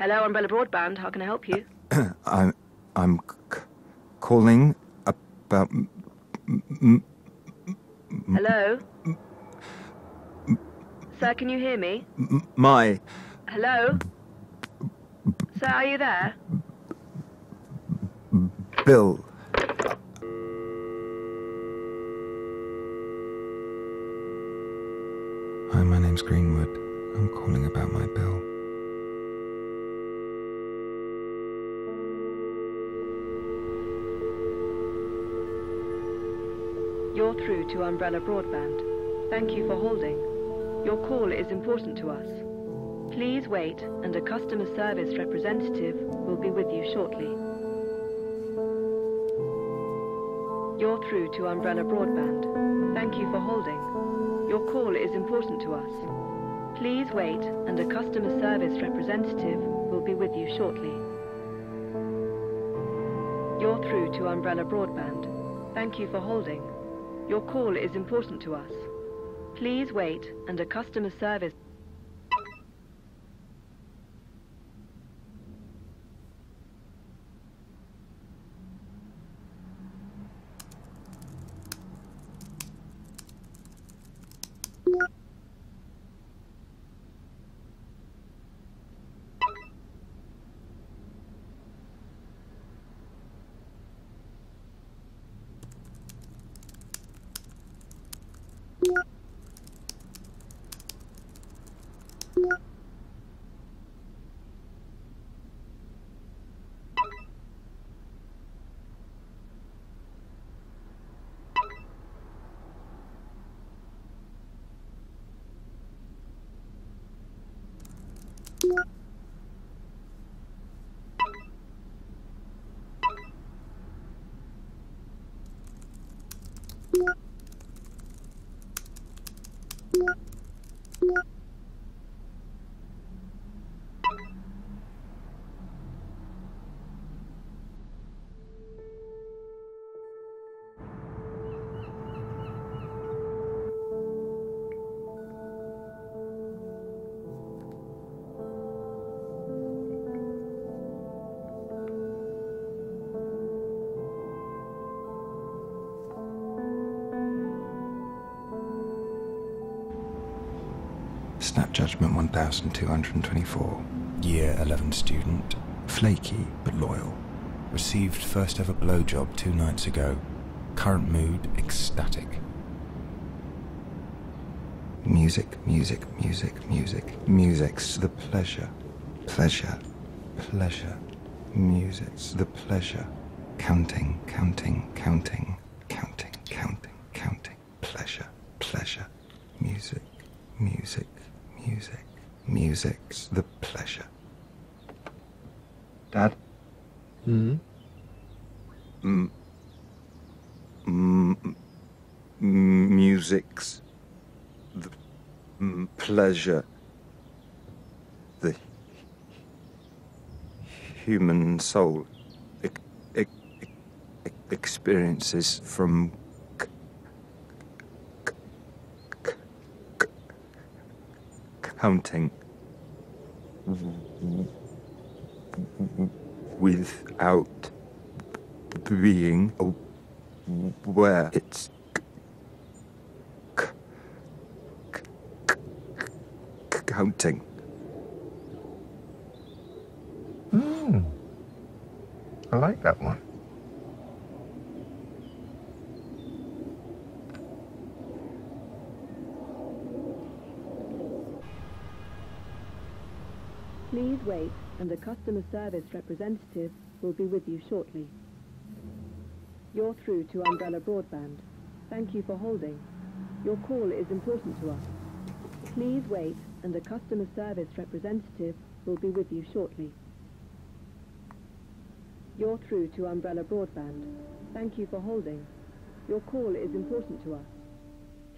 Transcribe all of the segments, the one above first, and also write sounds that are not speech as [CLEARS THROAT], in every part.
Hello, Umbrella Broadband. How can I help you? [CLEARS THROAT] I'm I'm c- calling about m- m- Hello? Sir, can you hear me? m- my Hello? Sir, are you there? bill. Hi, my name's Greenwood. I'm calling about my bill. You're through to Umbrella Broadband. Thank you for holding. Your call is important to us. Please wait, and a customer service representative will be with you shortly. You're through to Umbrella Broadband. Thank you for holding. Your call is important to us. Please wait, and a customer service representative will be with you shortly. You're through to Umbrella Broadband. Thank you for holding. Your call is important to us. Please wait, and a customer service Snap Judgment 1224. Year 11 student. Flaky but loyal. Received first ever blowjob two nights ago. Current mood ecstatic. Music, music, music, music. Music's the pleasure. Pleasure. Pleasure. Music's the pleasure. Counting, counting, counting, counting, counting, counting. Pleasure, pleasure. Music, music, music. Music's the pleasure. Dad? Hmm? M- m- m- music's the m- pleasure. The human soul ex- ex- ex- experiences from counting without being aware it's counting. Hmm. I like that one. Please wait, and a customer service representative will be with you shortly. You're through to Umbrella Broadband. Thank you for holding. Your call is important to us. Please wait, and a customer service representative will be with you shortly. You're through to Umbrella Broadband. Thank you for holding. Your call is important to us.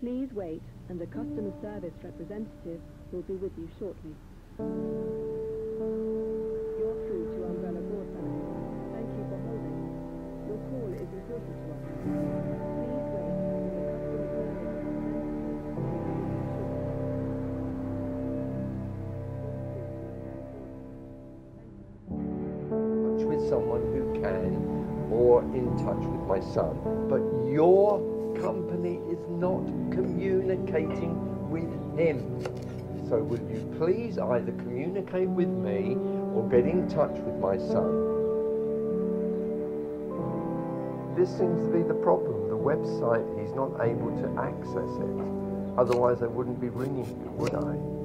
Please wait, and a customer service representative will be with you shortly. You're through to Umbrella Broadband. Thank you for holding. Your call is important to us. With someone who can or in touch with my son. But your company is not communicating with him. So will you please either communicate with me or get in touch with my son? This seems to be the problem. The website, he's not able to access it. Otherwise I wouldn't be ringing you, would I?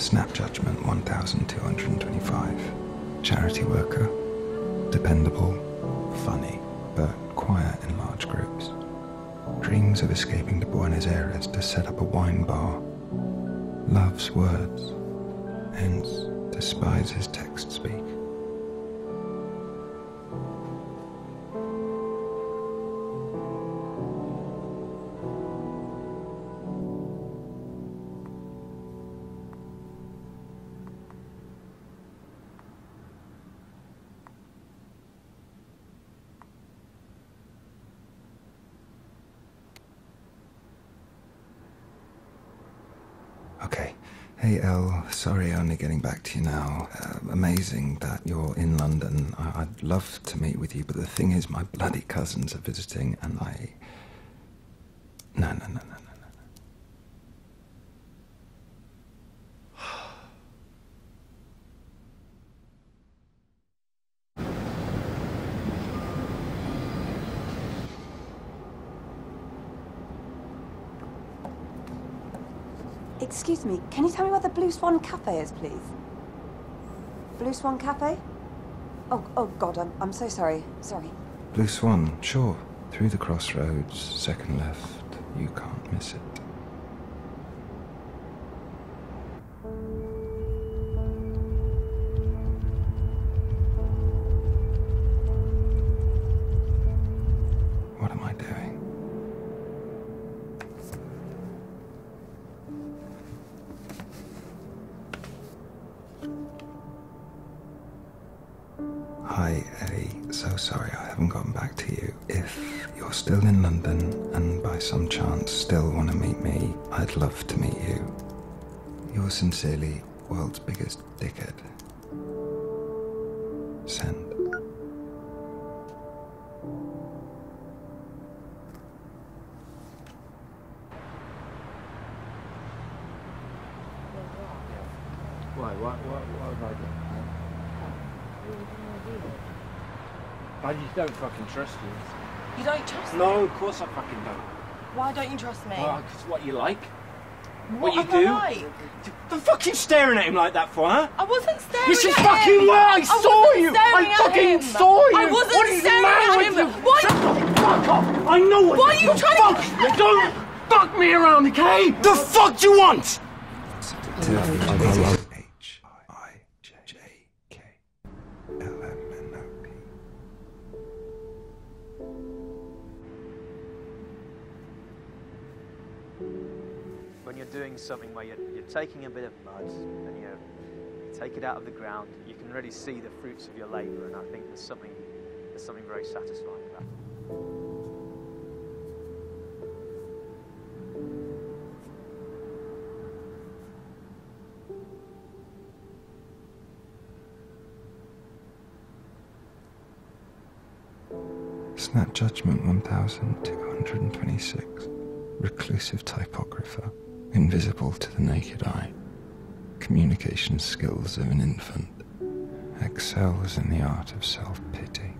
Snap Judgment 1225. Charity worker. Dependable. Funny, but quiet in large groups. Dreams of escaping to Buenos Aires to set up a wine bar. Loves words. Hence, despises text speak. Hey, El, sorry only getting back to you now. Uh, amazing that you're in London. I- I'd love to meet with you, but the thing is, my bloody cousins are visiting, and I. No, no, no, no, no, no. Excuse me, can you tell me where the Blue Swan Cafe is, please? Blue Swan Cafe? Oh, oh God, I'm, I'm so sorry. Sorry. Blue Swan, sure. Through the crossroads, second left. You can't miss it. Sorry I haven't gotten back to you. If you're still in London and by some chance still want to meet me, I'd love to meet you. Yours sincerely, world's biggest dickhead. I just don't fucking trust you. You don't trust me? No, of course I fucking don't. Why don't you trust me? Well, 'cause what you like. what you do. I like? The fuck you staring at him like that for, huh? I wasn't staring This is at fucking him. where I, I saw wasn't you. staring I at fucking him. saw you. I wasn't what is the staring matter at with him. you? Why- Shut the fuck up. I know what Why are you do. trying to- fuck. Don't fuck me around, okay? The fuck do you want? When you're doing something where you're, you're taking a bit of mud and you, take it out of the ground, you can really see the fruits of your labor, and I think there's something there's something very satisfying about. it. Snap Judgment 1226. Reclusive typographer, invisible to the naked eye. Communication skills of an infant. Excels in the art of self pity.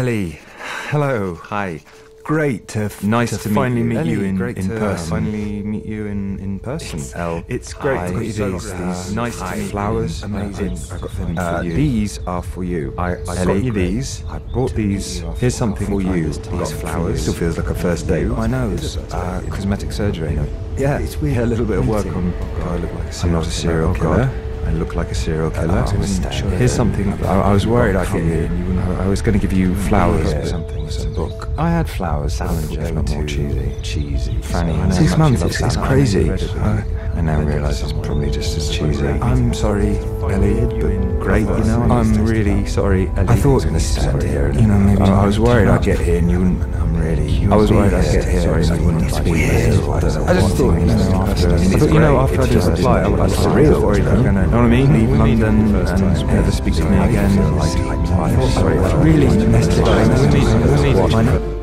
Ellie, hello, hi. great to f- Nice to, to meet finally you. meet you in, great in to, person. finally meet you in, in person. El. It's great Hi, to meet you. uh, nice to hi. meet you. Flowers. Amazing. I got them Uh, for you. These are for you. I, I Ellie, got you these. I brought these. Here's something for you. These flowers. Still feels like a first date. I know. Uh, cosmetic surgery. Yeah, it's weird. Yeah, a little bit of work on. I look like a I'm not a serial killer. I look like a serial killer. I wasn't mm, sure. Here's something. I, I was worried I'd get you. I, I was going to give you flowers or something. It's a book. I had flowers. Thought they were more too cheesy. cheesy. Fanny. Six months. It's, it's crazy. I. Now realise it's probably just as cheesy. I'm sorry, Ellie, but great. You know, I'm really sorry, Ellie. I thought I was going to stand here and You know, maybe I, I was worried I'd get here and you wouldn't. Really. I was worried I'd get here and you wouldn't like me. I just I thought, you know, after. I thought, you know, after I did the I was surreal. I to, know what I mean, leave London and never speak to me again. Like, sorry, it's really messed it up. We meet,